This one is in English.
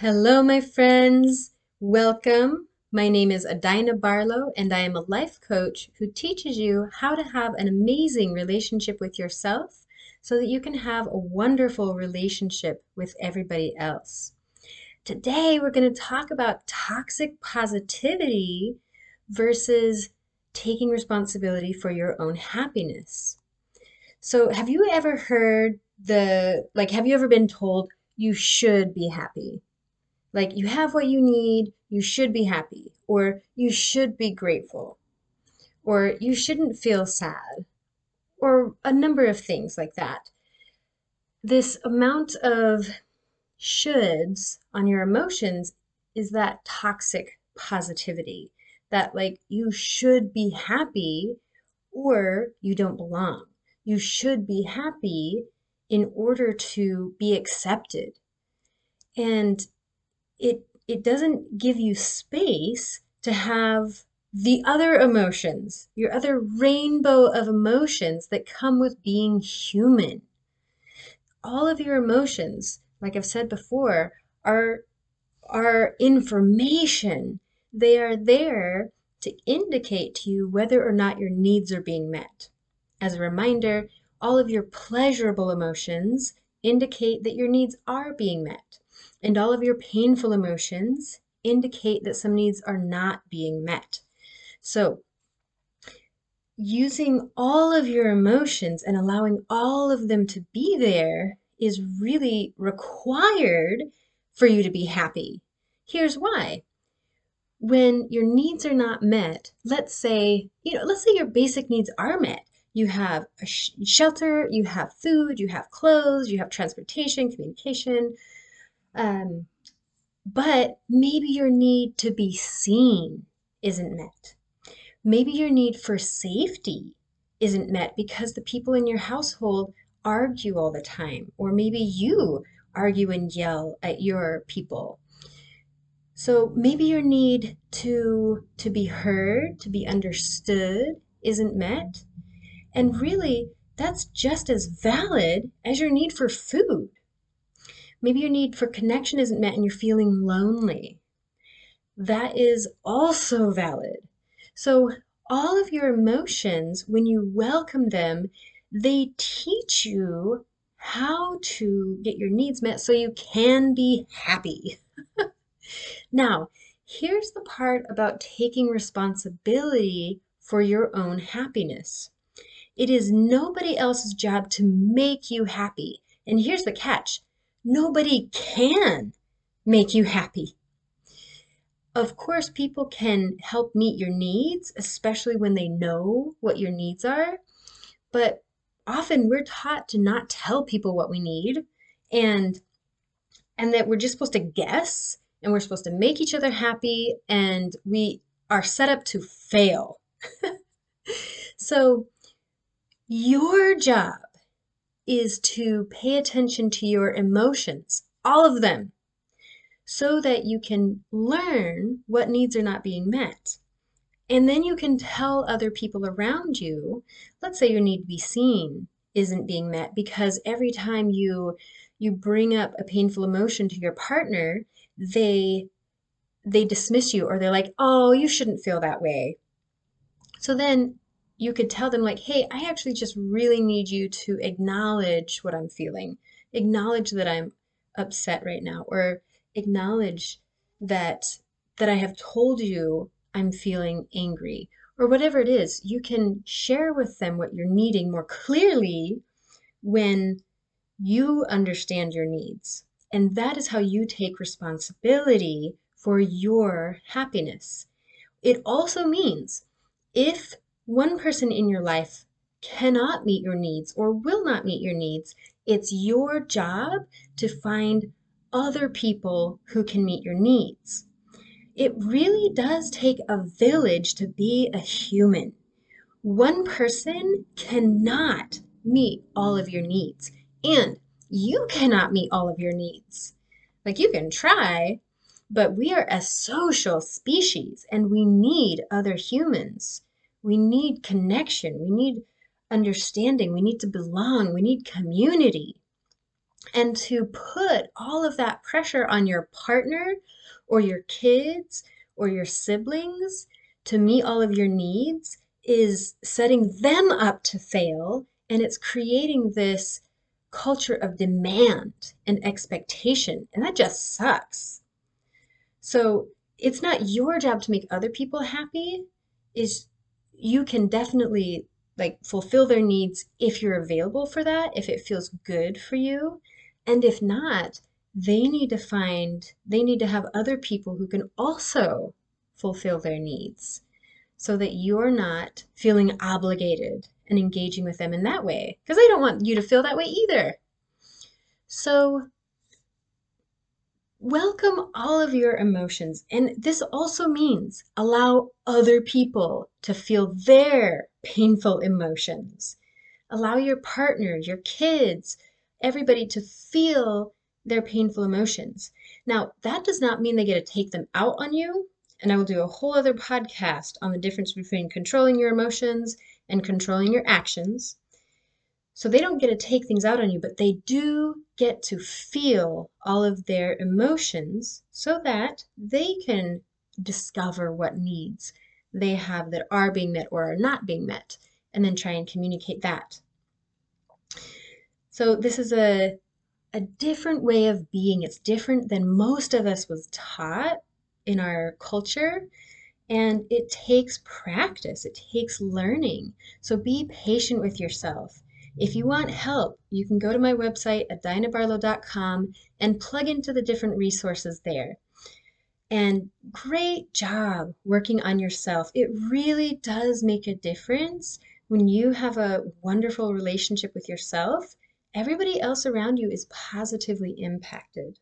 Hello, my friends. Welcome. My name is Adina Barlow, and I am a life coach who teaches you how to have an amazing relationship with yourself so that you can have a wonderful relationship with everybody else. Today, we're going to talk about toxic positivity versus taking responsibility for your own happiness. So, have you ever heard the, like, have you ever been told you should be happy? Like you have what you need, you should be happy, or you should be grateful, or you shouldn't feel sad, or a number of things like that. This amount of shoulds on your emotions is that toxic positivity that like you should be happy or you don't belong. You should be happy in order to be accepted. And it it doesn't give you space to have the other emotions, your other rainbow of emotions that come with being human. All of your emotions, like I've said before, are are information. They are there to indicate to you whether or not your needs are being met. As a reminder, all of your pleasurable emotions indicate that your needs are being met and all of your painful emotions indicate that some needs are not being met. So, using all of your emotions and allowing all of them to be there is really required for you to be happy. Here's why. When your needs are not met, let's say, you know, let's say your basic needs are met. You have a sh- shelter, you have food, you have clothes, you have transportation, communication, um, but maybe your need to be seen isn't met. Maybe your need for safety isn't met because the people in your household argue all the time, or maybe you argue and yell at your people. So maybe your need to to be heard, to be understood isn't met. And really, that's just as valid as your need for food. Maybe your need for connection isn't met and you're feeling lonely. That is also valid. So, all of your emotions, when you welcome them, they teach you how to get your needs met so you can be happy. now, here's the part about taking responsibility for your own happiness. It is nobody else's job to make you happy. And here's the catch Nobody can make you happy. Of course, people can help meet your needs, especially when they know what your needs are. But often we're taught to not tell people what we need and and that we're just supposed to guess and we're supposed to make each other happy and we are set up to fail. so your job is to pay attention to your emotions, all of them, so that you can learn what needs are not being met. And then you can tell other people around you, let's say your need to be seen isn't being met because every time you you bring up a painful emotion to your partner, they they dismiss you or they're like, "Oh, you shouldn't feel that way." So then you could tell them like, hey, I actually just really need you to acknowledge what I'm feeling. Acknowledge that I'm upset right now or acknowledge that that I have told you I'm feeling angry or whatever it is. You can share with them what you're needing more clearly when you understand your needs. And that is how you take responsibility for your happiness. It also means if one person in your life cannot meet your needs or will not meet your needs, it's your job to find other people who can meet your needs. It really does take a village to be a human. One person cannot meet all of your needs, and you cannot meet all of your needs. Like you can try, but we are a social species and we need other humans. We need connection. We need understanding. We need to belong. We need community. And to put all of that pressure on your partner or your kids or your siblings to meet all of your needs is setting them up to fail and it's creating this culture of demand and expectation and that just sucks so it's not your job to make other people happy is you can definitely like fulfill their needs if you're available for that if it feels good for you and if not they need to find they need to have other people who can also fulfill their needs so that you're not feeling obligated and engaging with them in that way because I don't want you to feel that way either. So welcome all of your emotions and this also means allow other people to feel their painful emotions. Allow your partner, your kids, everybody to feel their painful emotions. Now, that does not mean they get to take them out on you and I will do a whole other podcast on the difference between controlling your emotions and controlling your actions. So they don't get to take things out on you, but they do get to feel all of their emotions so that they can discover what needs they have that are being met or are not being met, and then try and communicate that. So this is a a different way of being. It's different than most of us was taught in our culture. And it takes practice, it takes learning. So be patient with yourself. If you want help, you can go to my website at dinahbarlow.com and plug into the different resources there. And great job working on yourself. It really does make a difference when you have a wonderful relationship with yourself. Everybody else around you is positively impacted.